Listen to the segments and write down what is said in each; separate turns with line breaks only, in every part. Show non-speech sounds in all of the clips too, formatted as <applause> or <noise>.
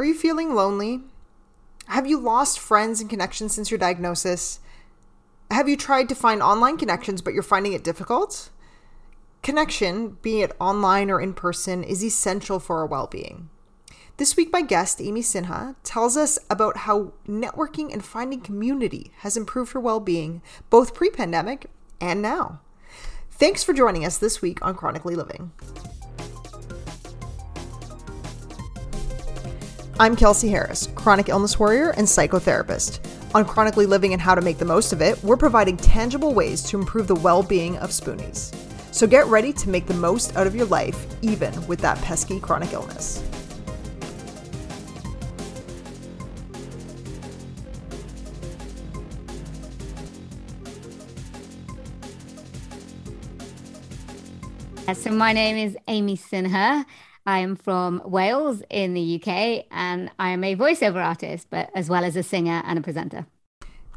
Are you feeling lonely? Have you lost friends and connections since your diagnosis? Have you tried to find online connections but you're finding it difficult? Connection, be it online or in person, is essential for our well being. This week, my guest, Amy Sinha, tells us about how networking and finding community has improved her well being, both pre pandemic and now. Thanks for joining us this week on Chronically Living. I'm Kelsey Harris, chronic illness warrior and psychotherapist. On Chronically Living and How to Make the Most of It, we're providing tangible ways to improve the well being of spoonies. So get ready to make the most out of your life, even with that pesky chronic illness.
So, my name is Amy Sinha. I am from Wales in the UK and I am a voiceover artist, but as well as a singer and a presenter.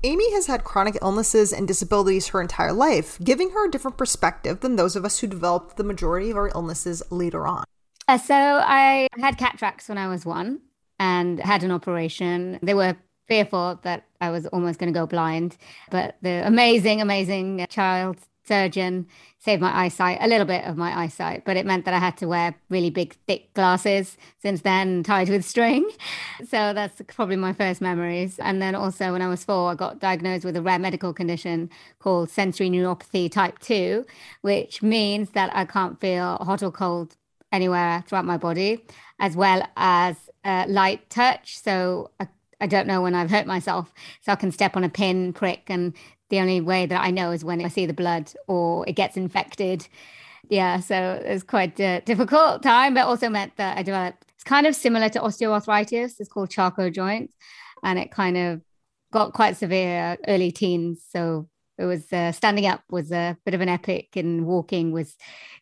Amy has had chronic illnesses and disabilities her entire life, giving her a different perspective than those of us who developed the majority of our illnesses later on.
Uh, so I had cataracts when I was one and had an operation. They were fearful that I was almost going to go blind, but the amazing, amazing child surgeon saved my eyesight, a little bit of my eyesight, but it meant that I had to wear really big, thick glasses since then, <laughs> tied with string. So that's probably my first memories. And then also when I was four, I got diagnosed with a rare medical condition called sensory neuropathy type 2, which means that I can't feel hot or cold anywhere throughout my body, as well as uh, light touch. So I, I don't know when I've hurt myself. So I can step on a pin, prick, and the only way that I know is when I see the blood or it gets infected. Yeah, so it was quite a difficult time, but also meant that I developed. It's kind of similar to osteoarthritis. It's called Charcot joint, and it kind of got quite severe early teens. So it was uh, standing up was a bit of an epic, and walking was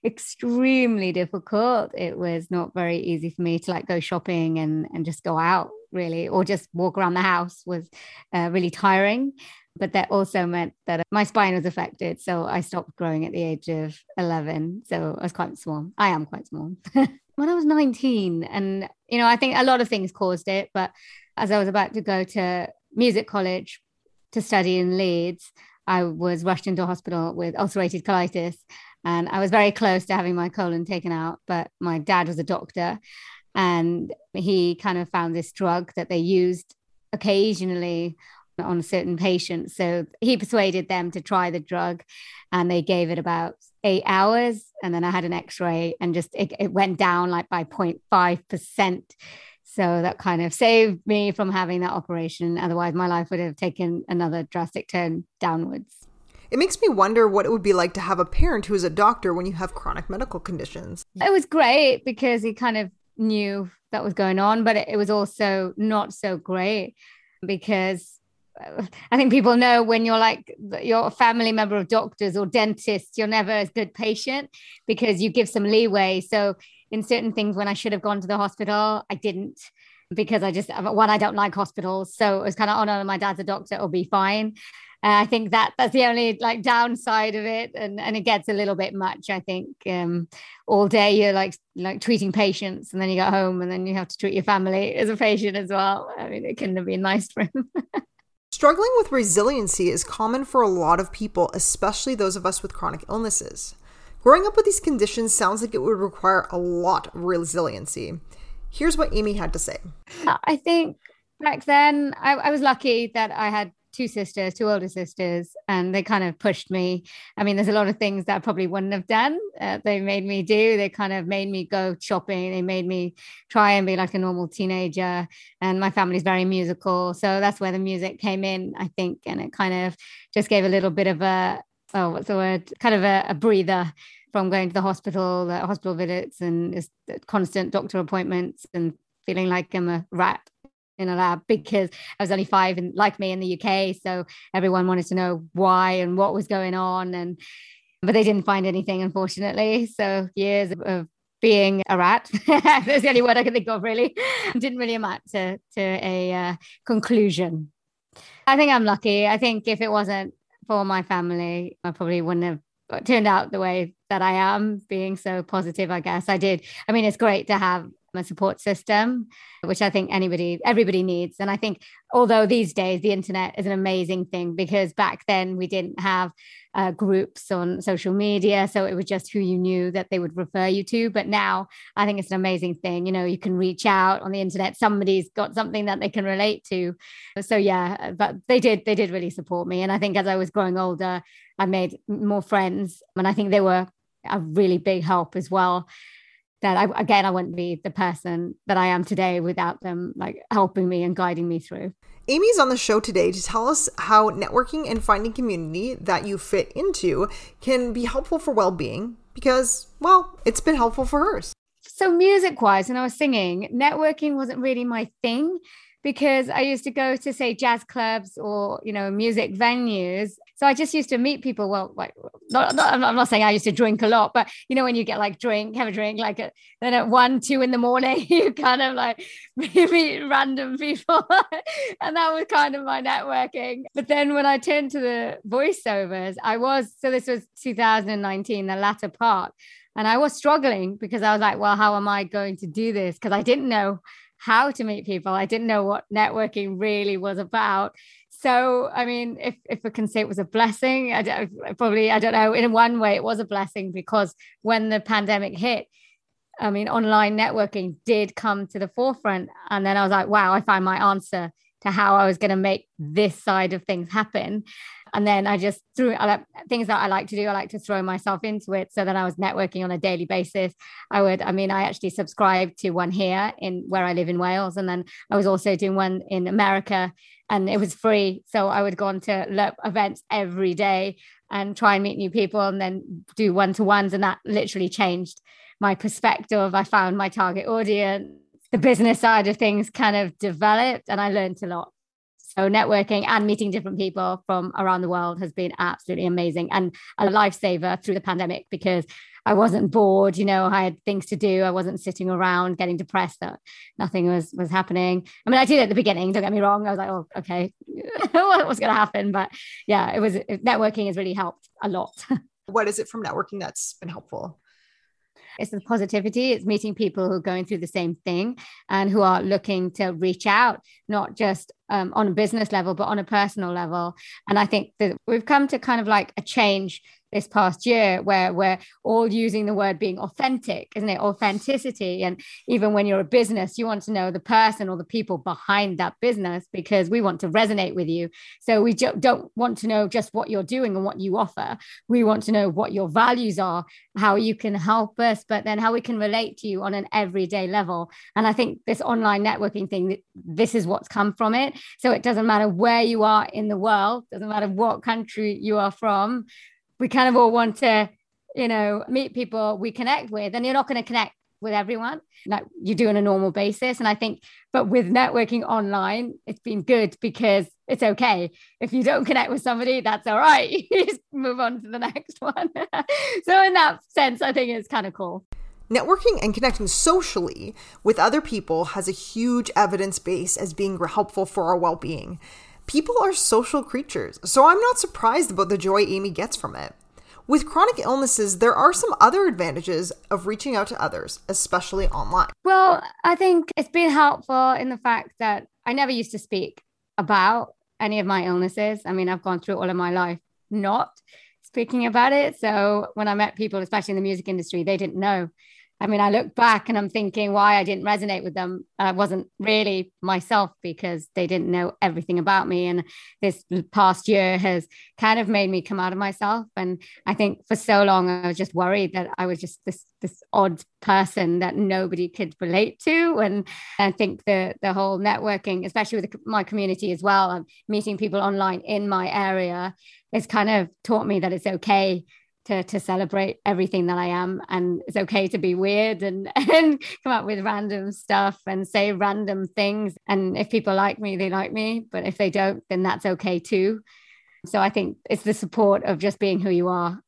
extremely difficult. It was not very easy for me to like go shopping and and just go out really, or just walk around the house was uh, really tiring. But that also meant that uh, my spine was affected. So I stopped growing at the age of 11. So I was quite small. I am quite small. <laughs> when I was 19, and, you know, I think a lot of things caused it. But as I was about to go to music college to study in Leeds, I was rushed into hospital with ulcerated colitis. And I was very close to having my colon taken out. But my dad was a doctor and he kind of found this drug that they used occasionally on a certain patients. So he persuaded them to try the drug and they gave it about eight hours. And then I had an x ray and just it, it went down like by 0.5%. So that kind of saved me from having that operation. Otherwise, my life would have taken another drastic turn downwards.
It makes me wonder what it would be like to have a parent who is a doctor when you have chronic medical conditions.
It was great because he kind of knew that was going on, but it was also not so great because I think people know when you're like you're a family member of doctors or dentists, you're never a good patient because you give some leeway. So in certain things, when I should have gone to the hospital, I didn't because I just one I don't like hospitals. So it was kind of oh no, my dad's a doctor, it'll be fine. Uh, I think that that's the only like downside of it, and and it gets a little bit much. I think um, all day you're like like treating patients, and then you go home, and then you have to treat your family as a patient as well. I mean, it couldn't have been nice for him. <laughs>
Struggling with resiliency is common for a lot of people, especially those of us with chronic illnesses. Growing up with these conditions sounds like it would require a lot of resiliency. Here's what Amy had to say.
I think back then I, I was lucky that I had two sisters, two older sisters, and they kind of pushed me. I mean, there's a lot of things that I probably wouldn't have done. Uh, they made me do. They kind of made me go shopping. They made me try and be like a normal teenager. And my family's very musical, so that's where the music came in, I think, and it kind of just gave a little bit of a oh, what's the word? Kind of a, a breather from going to the hospital, the hospital visits, and constant doctor appointments, and feeling like I'm a rat in a lab because I was only five and like me in the UK. So everyone wanted to know why and what was going on. And but they didn't find anything, unfortunately. So years of, being a rat. <laughs> That's the only word I can think of, really. <laughs> Didn't really amount to, to a uh, conclusion. I think I'm lucky. I think if it wasn't for my family, I probably wouldn't have turned out the way that I am, being so positive, I guess. I did. I mean, it's great to have a support system, which I think anybody, everybody needs. And I think, although these days the internet is an amazing thing because back then we didn't have uh, groups on social media. So it was just who you knew that they would refer you to. But now I think it's an amazing thing. You know, you can reach out on the internet, somebody's got something that they can relate to. So yeah, but they did, they did really support me. And I think as I was growing older, I made more friends. And I think they were a really big help as well that I again I wouldn't be the person that I am today without them like helping me and guiding me through.
Amy's on the show today to tell us how networking and finding community that you fit into can be helpful for well-being because well, it's been helpful for hers.
So music wise, when I was singing, networking wasn't really my thing because I used to go to say jazz clubs or you know music venues. So I just used to meet people. Well, like not, not, I'm not saying I used to drink a lot, but you know when you get like drink, have a drink, like then at one, two in the morning, <laughs> you kind of like <laughs> meet random people, <laughs> and that was kind of my networking. But then when I turned to the voiceovers, I was so this was 2019, the latter part. And I was struggling because I was like, well, how am I going to do this? Because I didn't know how to meet people. I didn't know what networking really was about. So, I mean, if, if I can say it was a blessing, I probably, I don't know, in one way it was a blessing because when the pandemic hit, I mean, online networking did come to the forefront. And then I was like, wow, I found my answer to how I was going to make this side of things happen. And then I just threw like, things that I like to do. I like to throw myself into it so that I was networking on a daily basis. I would, I mean, I actually subscribed to one here in where I live in Wales. And then I was also doing one in America and it was free. So I would go on to events every day and try and meet new people and then do one to ones. And that literally changed my perspective. I found my target audience. The business side of things kind of developed and I learned a lot. So networking and meeting different people from around the world has been absolutely amazing and a lifesaver through the pandemic because I wasn't bored, you know, I had things to do. I wasn't sitting around getting depressed that nothing was was happening. I mean, I did at the beginning, don't get me wrong. I was like, oh, okay, <laughs> what's going to happen? But yeah, it was networking has really helped a lot. <laughs>
what is it from networking that's been helpful?
It's the positivity. It's meeting people who are going through the same thing and who are looking to reach out, not just um, on a business level, but on a personal level. And I think that we've come to kind of like a change this past year where we're all using the word being authentic, isn't it? Authenticity. And even when you're a business, you want to know the person or the people behind that business because we want to resonate with you. So we don't want to know just what you're doing and what you offer. We want to know what your values are, how you can help us, but then how we can relate to you on an everyday level. And I think this online networking thing, this is what's come from it. So it doesn't matter where you are in the world, doesn't matter what country you are from we kind of all want to, you know, meet people we connect with, and you're not going to connect with everyone like you do on a normal basis. And I think, but with networking online, it's been good because it's okay. If you don't connect with somebody, that's all right. <laughs> You just move on to the next <laughs> one. so, in that sense, I think it's kind of cool.
Networking and connecting socially with other people has a huge evidence base as being helpful for our well being. People are social creatures, so I'm not surprised about the joy Amy gets from it. With chronic illnesses, there are some other advantages of reaching out to others, especially online.
Well, I think it's been helpful in the fact that I never used to speak about any of my illnesses. I mean, I've gone through all of my life not speaking about it. So when I met people, especially in the music industry, they didn't know I mean, I look back and I'm thinking why I didn't resonate with them. I wasn't really myself because they didn't know everything about me. And this past year has kind of made me come out of myself. And I think for so long I was just worried that I was just this this odd person that nobody could relate to. And I think the the whole networking, especially with my community as well, I'm meeting people online in my area, has kind of taught me that it's okay to to celebrate everything that I am. And it's okay to be weird and <laughs> and come up with random stuff and say random things. And if people like me they like me. But if they don't then that's okay too. So I think it's the support of just being who you are.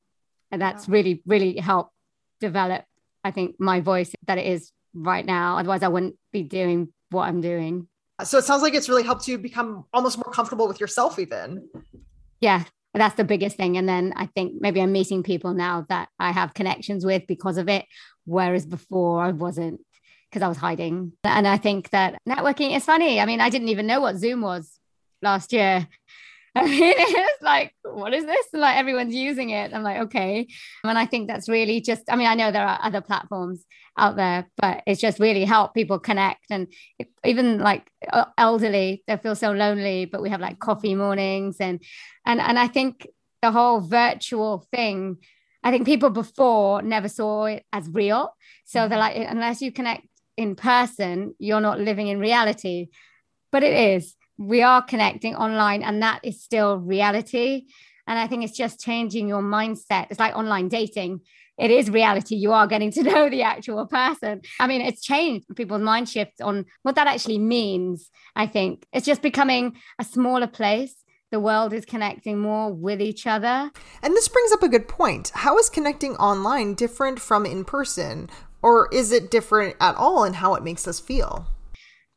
And that's really really helped develop I think my voice that it is right now. Otherwise I wouldn't be doing what I'm doing.
So it sounds like it's really helped you become almost more comfortable with yourself even.
Yeah that's the biggest thing. And then I think maybe I'm meeting people now that I have connections with because of it, whereas before I wasn't because I was hiding. And I think that networking is funny. I mean, I didn't even know what Zoom was last year. <laughs> I mean, it's like, what is this? Like everyone's using it. I'm like, okay. And I think that's really just, I mean, I know there are other platforms out there, but it's just really helped people connect. And even like elderly, they feel so lonely, but we have like coffee mornings. And, and, and I think the whole virtual thing, I think people before never saw it as real. So they're mm-hmm. like, unless you connect in person, you're not living in reality. But it is we are connecting online and that is still reality. And I think it's just changing your mindset. It's like online dating. It is reality. You are getting to <laughs> know the actual person. I mean, it's changed people's mind shifts on what that actually means. I think it's just becoming a smaller place. The world is connecting more with each other.
And this brings up a good point. How is connecting online different from in person? Or is it different at all in how it makes us feel?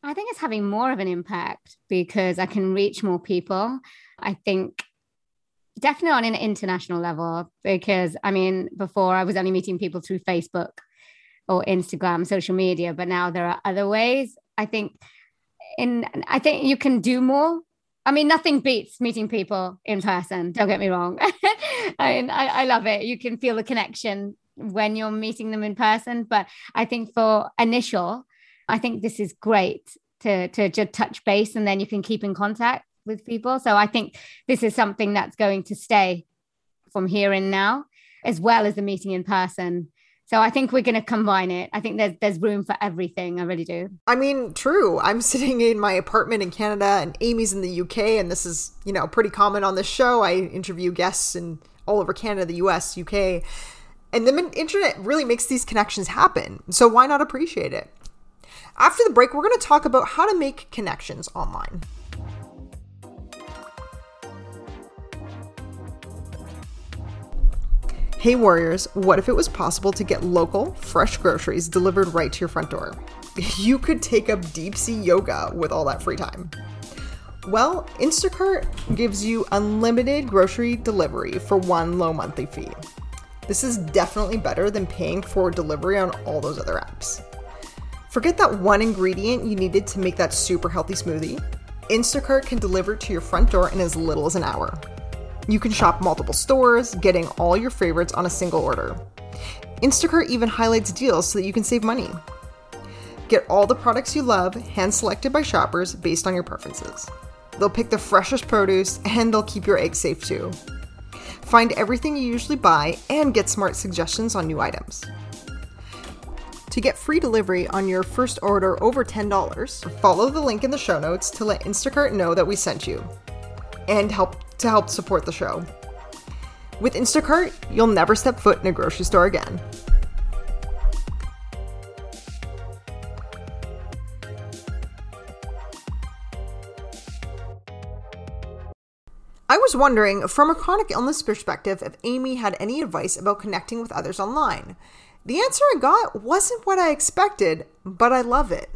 I think it's having more of an impact because I can reach more people. I think definitely on an international level because I mean, before I was only meeting people through Facebook or Instagram, social media, but now there are other ways. I think in I think you can do more. I mean, nothing beats meeting people in person. Don't get me wrong. <laughs> I mean, I, I love it. You can feel the connection when you're meeting them in person. But I think for initial, I think this is great to to just touch base and then you can keep in contact with people. So I think this is something that's going to stay from here and now, as well as the meeting in person. So I think we're going to combine it. I think there's there's room for everything. I really do.
I mean, true. I'm <laughs> sitting in my apartment in Canada, and Amy's in the UK, and this is you know pretty common on this show. I interview guests in all over Canada, the US, UK, and the internet really makes these connections happen. So why not appreciate it? After the break, we're going to talk about how to make connections online. Hey Warriors, what if it was possible to get local, fresh groceries delivered right to your front door? <laughs> You could take up deep sea yoga with all that free time. Well, Instacart gives you unlimited grocery delivery for one low monthly fee. This is definitely better than paying for delivery on all those other apps. Forget that one ingredient you needed to make that super healthy smoothie. Instacart can deliver to your front door in as little as an hour. You can shop multiple stores, getting all your favorites on a single order. Instacart even highlights deals so that you can save money. Get all the products you love, hand selected by shoppers based on your preferences. They'll pick the freshest produce and they'll keep your eggs safe too. Find everything you usually buy and get smart suggestions on new items. To get free delivery on your first order over $10, follow the link in the show notes to let Instacart know that we sent you and help to help support the show. With Instacart, you'll never step foot in a grocery store again. I was wondering, from a chronic illness perspective, if Amy had any advice about connecting with others online. The answer I got wasn't what I expected, but I love it.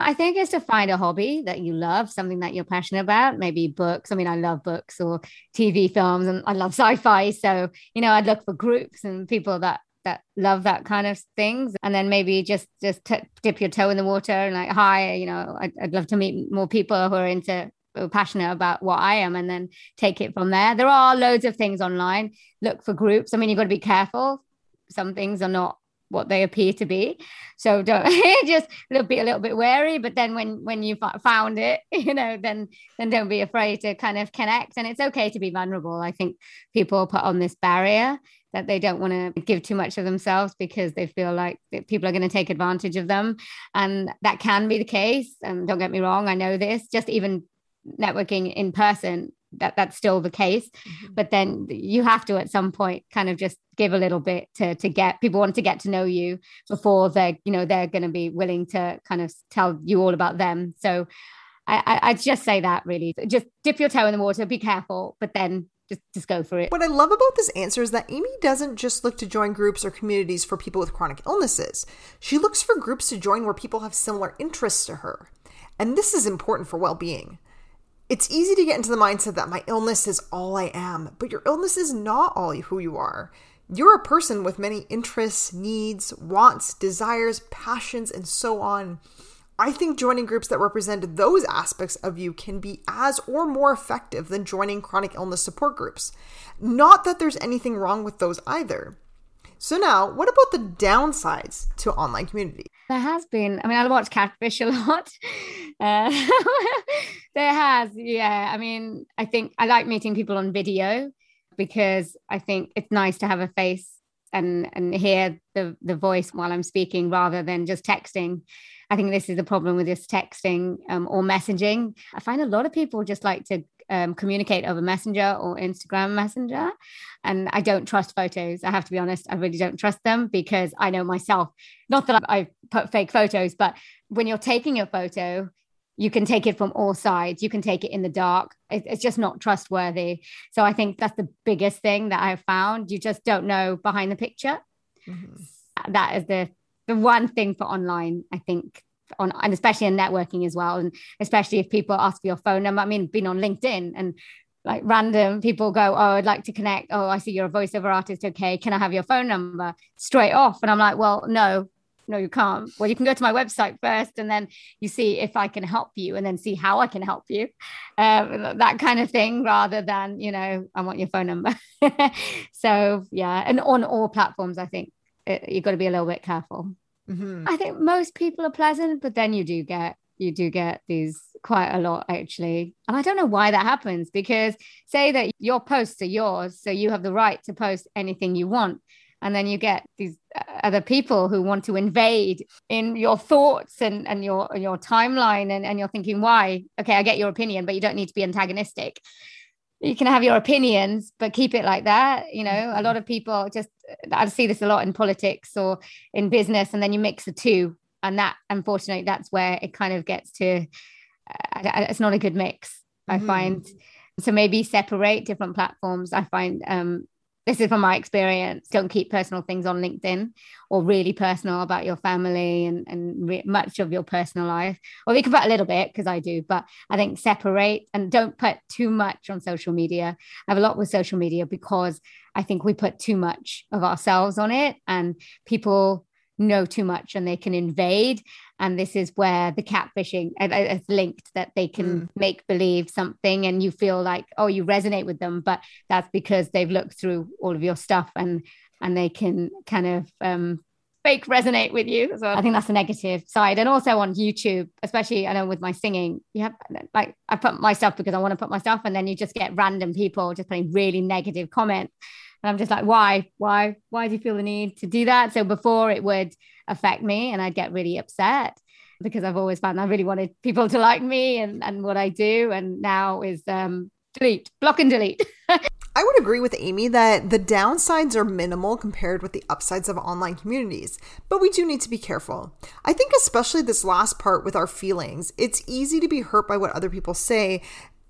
I think it's to find a hobby that you love, something that you're passionate about, maybe books. I mean, I love books or TV films and I love <laughs> sci-fi. So, you know, I'd look for groups and people that that love that kind of things and then maybe just just t- dip your toe in the water and like hi you know I'd, I'd love to meet more people who are into who are passionate about what i am and then take it from there there are loads of things online look for groups i mean you've got to be careful some things are not what they appear to be. So don't <laughs> just little bit a little bit wary but then when when you found it <laughs> you know then then don't be afraid to kind of connect. And it's okay to be vulnerable. I think people put on this barrier that they don't want to give too much of themselves because they feel like people are going to take advantage of them. And that can be the case and don't get me wrong i know this just even networking in person that that's still the case mm-hmm. but then you have to at some point kind of just give a little bit to to get people want to get to know you before they're you know they're going to be willing to kind of tell you all about them so I, I I'd just say that really just dip your toe in the water be careful but then just, just go for it.
What I love about this answer is that Amy doesn't just look to join groups or communities for people with chronic illnesses. She looks for groups to join where people have similar interests to her. And this is important for well being. It's easy to get into the mindset that my illness is all I am, but your illness is not all who you are. You're a person with many interests, needs, wants, desires, passions, and so on. I think joining groups that represent those aspects of you can be as or more effective than joining chronic illness support groups. Not that there's anything wrong with those either. So, now what about the downsides to online community?
There has been. I mean, I watch Catfish a <laughs> lot. Uh, there has, yeah. I mean, I think I like meeting people on video because I think it's nice to have a face and and hear the the voice while I'm speaking rather than just texting. I think this is the problem with just texting um, or messaging. I find a lot of people just like to um, communicate over Messenger or Instagram Messenger. And I don't trust photos. I have to be honest. I really don't trust them because I know myself, not that I put fake photos, but when you're taking a photo, you can take it from all sides. You can take it in the dark. It's just not trustworthy. So I think that's the biggest thing that I've found. You just don't know behind the picture. Mm-hmm. That is the the one thing for online, I think, on and especially in networking as well. And especially if people ask for your phone number. I mean, being on LinkedIn and like random people go, Oh, I'd like to connect. Oh, I see you're a voiceover artist. Okay. Can I have your phone number straight off? And I'm like, Well, no, no, you can't. Well, you can go to my website first and then you see if I can help you and then see how I can help you. Um, that kind of thing rather than, you know, I want your phone number. <laughs> so, yeah. And on all platforms, I think it, you've got to be a little bit careful. Mm-hmm. I think most people are pleasant, but then you do get you do get these quite a lot actually. And I don't know why that happens because say that your posts are yours, so you have the right to post anything you want. And then you get these uh, other people who want to invade in your thoughts and, and your your timeline and, and you're thinking, why? Okay, I get your opinion, but you don't need to be antagonistic you can have your opinions but keep it like that you know a mm-hmm. lot of people just i see this a lot in politics or in business and then you mix the two and that unfortunately that's where it kind of gets to uh, it's not a good mix i mm. find so maybe separate different platforms i find um this is from my experience. Don't keep personal things on linkedin or really personal about your family and, and re- much of your personal life. Or you can put a little bit because i do but i think separate and don't put too much on social media. I have a lot with social media because i think we put too much of ourselves on it and people know too much and they can invade and this is where the catfishing is linked that they can mm. make believe something and you feel like oh you resonate with them but that's because they've looked through all of your stuff and and they can kind of um fake resonate with you. So i think that's the negative side. And also on youtube especially i know with my singing you have like i put myself because i want to put myself and then you just get random people just putting really negative comments and i'm just like why why why do you feel the need to do that so before it would affect me and I'd get really upset because I've always found I really wanted people to like me and, and what I do. And now is um, delete, block and delete. <laughs>
I would agree with Amy that the downsides are minimal compared with the upsides of online communities, but we do need to be careful. I think, especially this last part with our feelings, it's easy to be hurt by what other people say,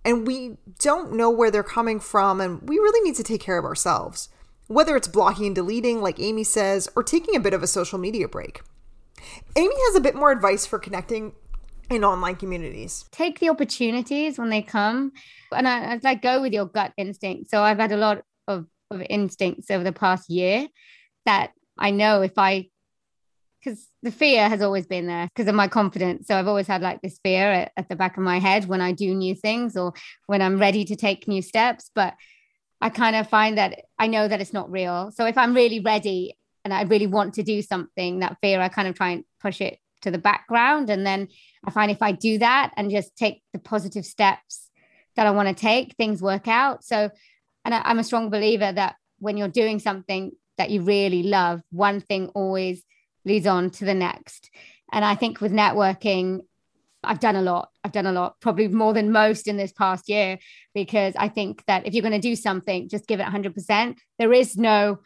and we don't know where they're coming from, and we really need to take care of ourselves whether it's blocking and deleting, like Amy says, or taking a bit of a social media break. Amy has a bit more advice for connecting in online communities.
Take the opportunities when they come, and I, I like go with your gut instinct. So I've had a lot of, of instincts over the past year that I know if I the fear has always been there because of my confidence. So I've always had like this fear at, at, the back of my head when I do new things or when I'm ready to take new steps. But I kind of find that I know that it's not real. So if I'm really ready and I really want to do something, that fear, I kind of try and push it to the background. And then I find if I do that and just take the positive steps that I want to take, things work out. So, and I, I'm a strong believer that when you're doing something that you really love, one thing always leads on to the next. And I think with networking, I've done a lot. I've done a lot, probably more than most in this past year, because I think that if you're going to do something, just give it 100%. There is no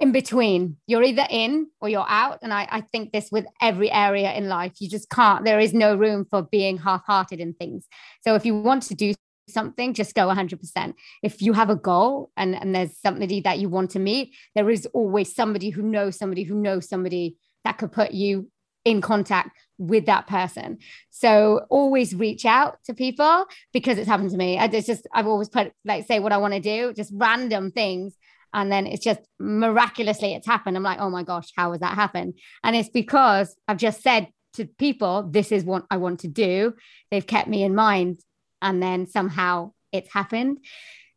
in between. You're either in or you're out. And I, I think this with every area in life. You just can't, there is no room for being half hearted in things. So if you want to do something, just go 100%. If you have a goal and, and there's somebody that you want to meet, there is always somebody who knows somebody who knows somebody that could put you in contact with that person. So always reach out to people because it's happened to me. I just, just I've always put like say what I want to do, just random things. and then it's just miraculously it's happened. I'm like, oh my gosh, how has that happened? And it's because I've just said to people, this is what I want to do. They've kept me in mind, and then somehow it's happened.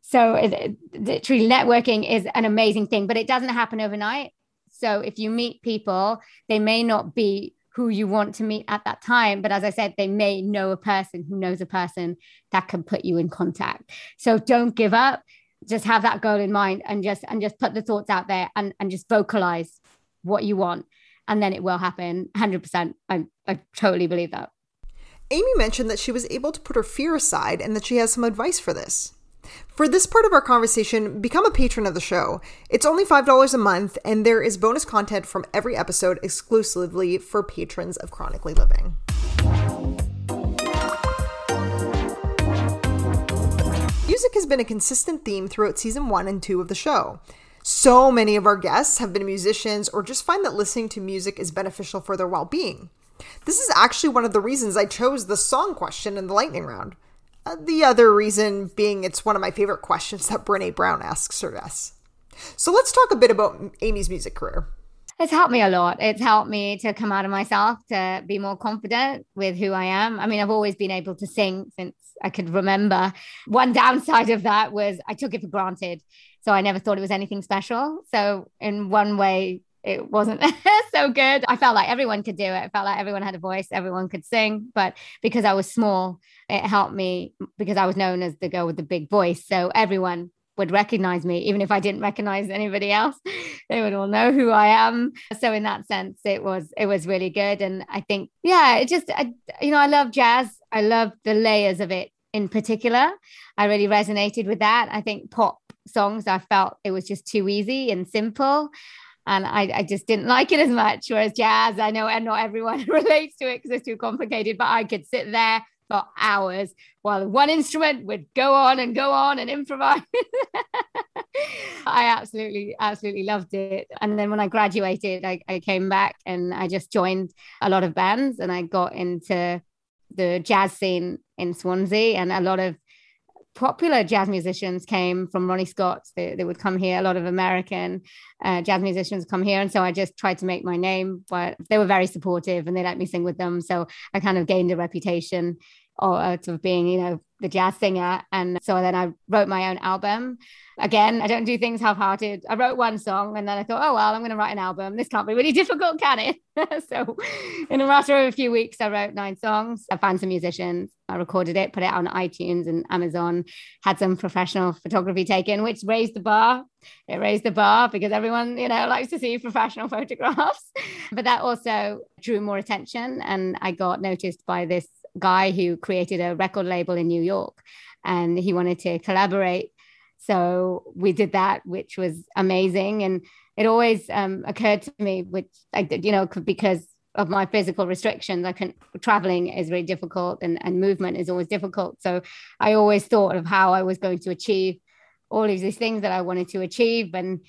So it, literally, networking is an amazing thing, but it doesn't happen overnight. So if you meet people, they may not be who you want to meet at that time. But as I said, they may know a person who knows a person that can put you in contact. So don't give up. Just have that goal in mind and just and just put the thoughts out there and, and just vocalize what you want. And then it will happen 100%. I, I totally believe that.
Amy mentioned that she was able to put her fear aside and that she has some advice for this. For this part of our conversation, become a patron of the show. It's only $5 a month, and there is bonus content from every episode exclusively for patrons of Chronically Living. Music has been a consistent theme throughout season one and two of the show. So many of our guests have been musicians or just find that listening to music is beneficial for their well being. This is actually one of the reasons I chose the song question in the lightning round. Uh, the other reason being it's one of my favorite questions that Brene Brown asks her guests. So let's talk a bit about Amy's music career.
It's helped me a lot. It's helped me to come out of myself, to be more confident with who I am. I mean, I've always been able to sing since I could remember. One downside of that was I took it for granted. So I never thought it was anything special. So, in one way, it wasn't <laughs> so good. I felt like everyone could do it. I felt like everyone had a voice, everyone could sing. But because I was small, it helped me because I was known as the girl with the big voice. So everyone would recognize me, even if I didn't recognize anybody else. <laughs> They would all know who I am. So in that sense, it was it was really good. And I think, yeah, it just I, you know, I love jazz. I love the layers of it in particular. I really resonated with that. I think pop songs, I felt it was just too easy and simple and I, I just didn't like it as much. Whereas jazz, I know, and not everyone <laughs> relates to it because it's too complicated, but I could sit there for hours while one instrument would go on and go on and improvise. <laughs> I absolutely, absolutely loved it. And then when I graduated, I, I came back and I just joined a lot of bands and I got into the jazz scene in Swansea and a lot of popular jazz musicians came from Ronnie Scott. They, they would come here. A lot of American uh, jazz musicians come here. And so I just tried to make my name, but they were very supportive and they let me sing with them. So I kind of gained a reputation of, of being, you know, the jazz singer. And so then I wrote my own album. Again, I don't do things half hearted. I wrote one song and then I thought, oh, well, I'm going to write an album. This can't be really <laughs> difficult, can it? <laughs> so, in a matter of a few weeks, I wrote nine songs. I found some musicians. I recorded it, put it on iTunes and Amazon, had some professional photography taken, which raised the bar. It raised the bar because everyone, you know, likes to see professional <laughs> photographs. but that also drew more attention. And I got noticed by this guy who created a record label in New York and he wanted to collaborate. So we did that, which was amazing. And it always um, occurred to me, which I did, you know, because of my physical restrictions, I can traveling is very difficult and, and movement is always difficult. So I always thought of how I was going to achieve all of these things that I wanted to achieve. And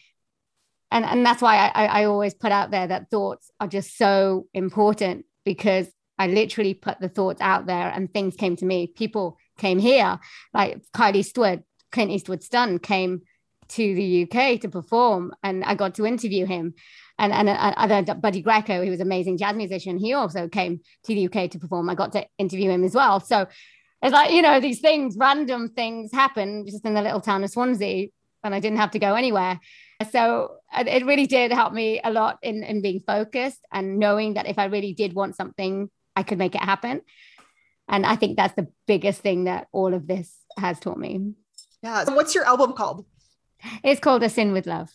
and, and that's why I, I always put out there that thoughts are just so important because I literally put the thoughts out there and things came to me. People came here, like Clint Eastwood, Clint Eastwood's son came to the UK to perform, and I got to interview him. And and uh, other Buddy Greco, who was an amazing jazz musician, he also came to the UK to perform. I got to interview him as well. So it's like you know these things, random things happen just in the little town of Swansea, and I didn't have to go anywhere. So uh, it really did help me a lot in in being focused and knowing that if I really did want something I could make it happen. And I think that's the biggest thing that all of this has taught me.
Yeah. So what's your album called?
It's called A Sin with Love.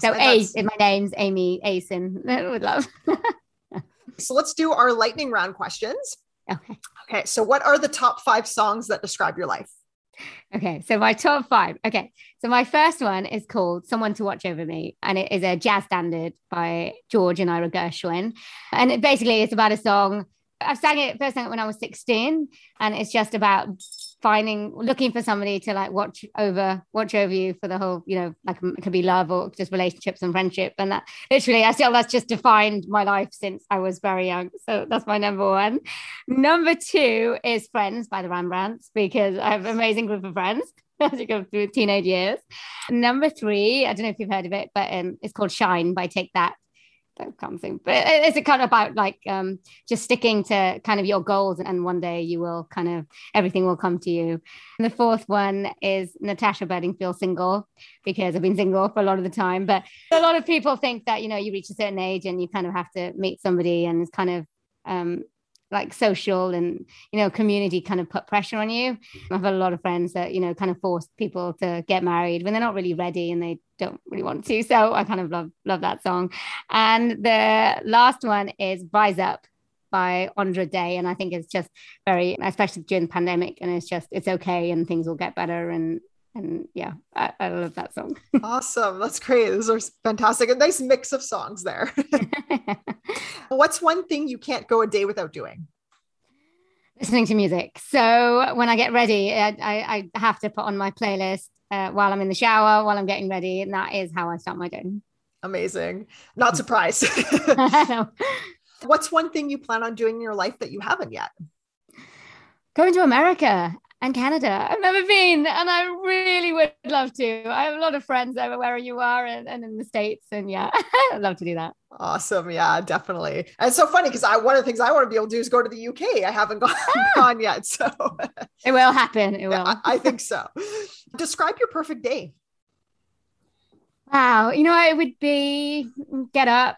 So A my name's Amy Asin with love. <laughs>
so let's do our lightning round questions.
Okay.
Okay. So what are the top five songs that describe your life?
Okay, so my top five. Okay, so my first one is called Someone to Watch Over Me, and it is a jazz standard by George and Ira Gershwin. And it basically it's about a song. I sang it first sang when I was 16, and it's just about finding looking for somebody to like watch over watch over you for the whole you know like it could be love or just relationships and friendship. And that literally i feel that's just defined my life since i was very young. So that's my number one. Number two is friends by the rembrandts because i have an amazing group of friends <laughs> as you go through teenage years. Number three, I don't know if you've heard of it, but um, it's called Shine by Take That that comes in. But it's kind of about like um, just sticking to kind of your goals, and one day you will kind of everything will come to you. And the fourth one is Natasha Bedingfield single because I've been single for a lot of the time. But a lot of people think that you know you reach a certain age and you kind of have to meet somebody, and it's kind of um, like social and you know community kind of put pressure on you. Mm-hmm. I've had a lot of friends that you know kind of force people to get married when they're not really ready and they don't really want to. So i kind of love love that song. And the last one is rise up by Andra Day. And I think it's just very especially during the pandemic and it's just it's okay and things will get better. And and yeah, I, I, love that song. <laughs>
awesome. That's great. Those are fantastic. A nice mix of songs there. <laughs> What's one thing you can't go a day without doing?
Listening to music. So when I get ready, I, I, I have to put on my playlist uh, while I'm in the shower, while I'm getting ready. And that is how I start my day.
Amazing. Not surprised. <laughs> What's one thing you plan on doing in your life that you haven't yet?
Going to America and Canada. I've never been, and I really would love to. I have a lot of friends over where you are and, and in the States. And yeah, <laughs> I'd love to do that.
Awesome. Yeah, definitely. And it's so funny because I one of the things I want to be able to do is go to the UK. I haven't <laughs> gone, ah. gone yet. So
it will happen. It will.
I, I think so. Describe your perfect day.
Wow. You know, it would be get up,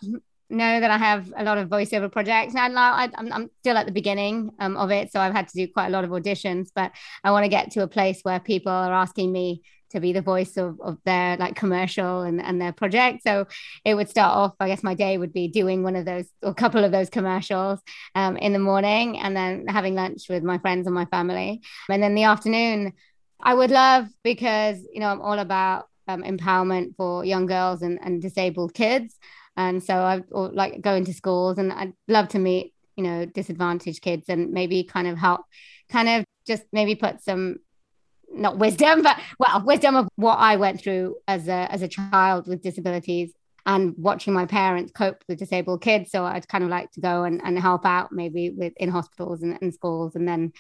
know that I have a lot of voiceover projects. And I, am I'm still at the beginning um, of it, so I've had to do quite a lot of auditions. But I want to get to a place where people are asking me to be the voice of, of their like commercial and, and their project. So it would start off, I guess my day would be doing one of those or a couple of those commercials um, in the morning and then having lunch with my friends and my family. And then the afternoon, I would love because, you know, I'm all about um, empowerment for young girls and, and disabled kids. And so I would like going to schools and I'd love to meet, you know, disadvantaged kids and maybe kind of help, kind of just maybe put some not wisdom, <laughs> but well, wisdom of what I went through as a as a child with disabilities and watching my parents cope with disabled kids. So I'd kind of like to go and, and help out maybe with in hospitals and, and schools and then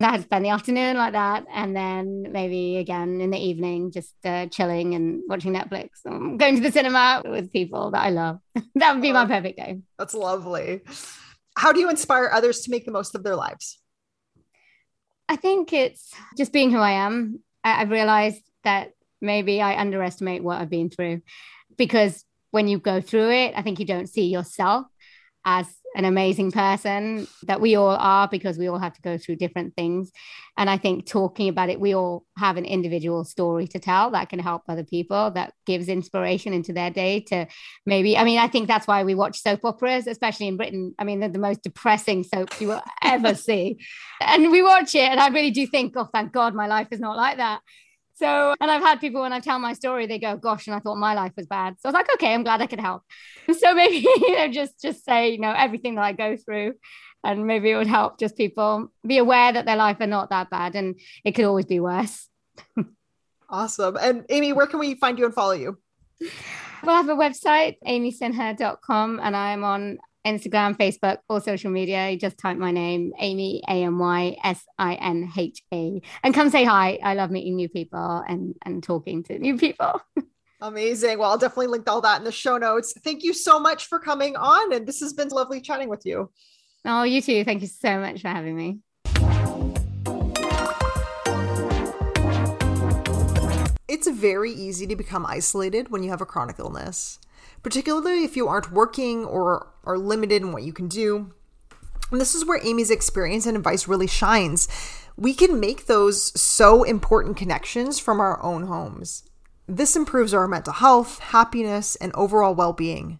I'd spend the afternoon like that, and then maybe again in the evening, just uh, chilling and watching Netflix, um, going to the cinema with people that I love. <laughs> that would be my perfect day.
That's lovely. How do you inspire others to make the most of their lives?
I think it's just being who I am. I- I've realized that maybe I underestimate what I've been through because when you go through it, I think you don't see yourself as an amazing person that we all are because we all have to go through different things. And I think talking about it, we all have an individual story to tell that can help other people, that gives inspiration into their day to maybe. I mean, I think that's why we watch soap operas, especially in Britain. I mean, they're the most depressing soaps you will ever <laughs> see. And we watch it, and I really do think, oh, thank God my life is not like that. So, and I've had people when I tell my story, they go, "Gosh," and I thought my life was bad. So I was like, "Okay, I'm glad I could help." <laughs> So maybe <laughs> you know, just just say you know everything that I go through, and maybe it would help just people be aware that their life are not that bad, and it could always be worse. <laughs>
awesome. And Amy, where can we find you and follow you?
Well, I have a website, amysinha.com, and I'm on Instagram, Facebook, or social media. You just type my name, Amy, A M Y S I N H A, and come say hi. I love meeting new people and, and talking to new people.
Amazing. Well, I'll definitely link all that in the show notes. Thank you so much for coming on. And this has been lovely chatting with you.
Oh, you too. Thank you so much for having me.
It's very easy to become isolated when you have a chronic illness particularly if you aren't working or are limited in what you can do. And this is where Amy's experience and advice really shines. We can make those so important connections from our own homes. This improves our mental health, happiness, and overall well being.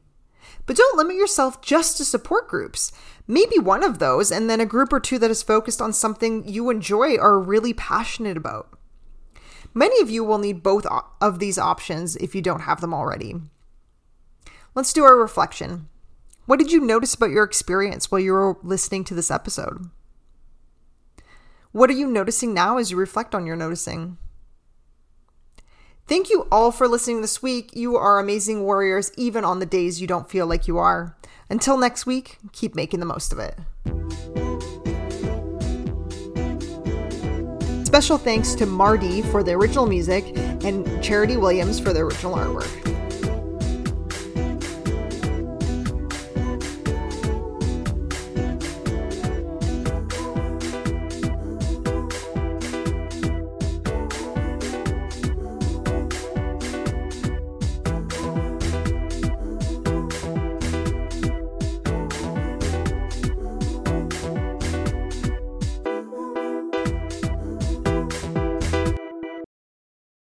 But don't limit yourself just to support groups. Maybe one of those, and then a group or two that is focused on something you enjoy or are really passionate about. Many of you will need both of these options if you don't have them already. Let's do our reflection. What did you notice about your experience while you were listening to this episode? What are you noticing now as you reflect on your noticing? Thank you all for listening this week. You are amazing warriors, even on the days you don't feel like you are. Until next week, keep making the most of it. Special thanks to Marty for the original music and Charity Williams for the original artwork.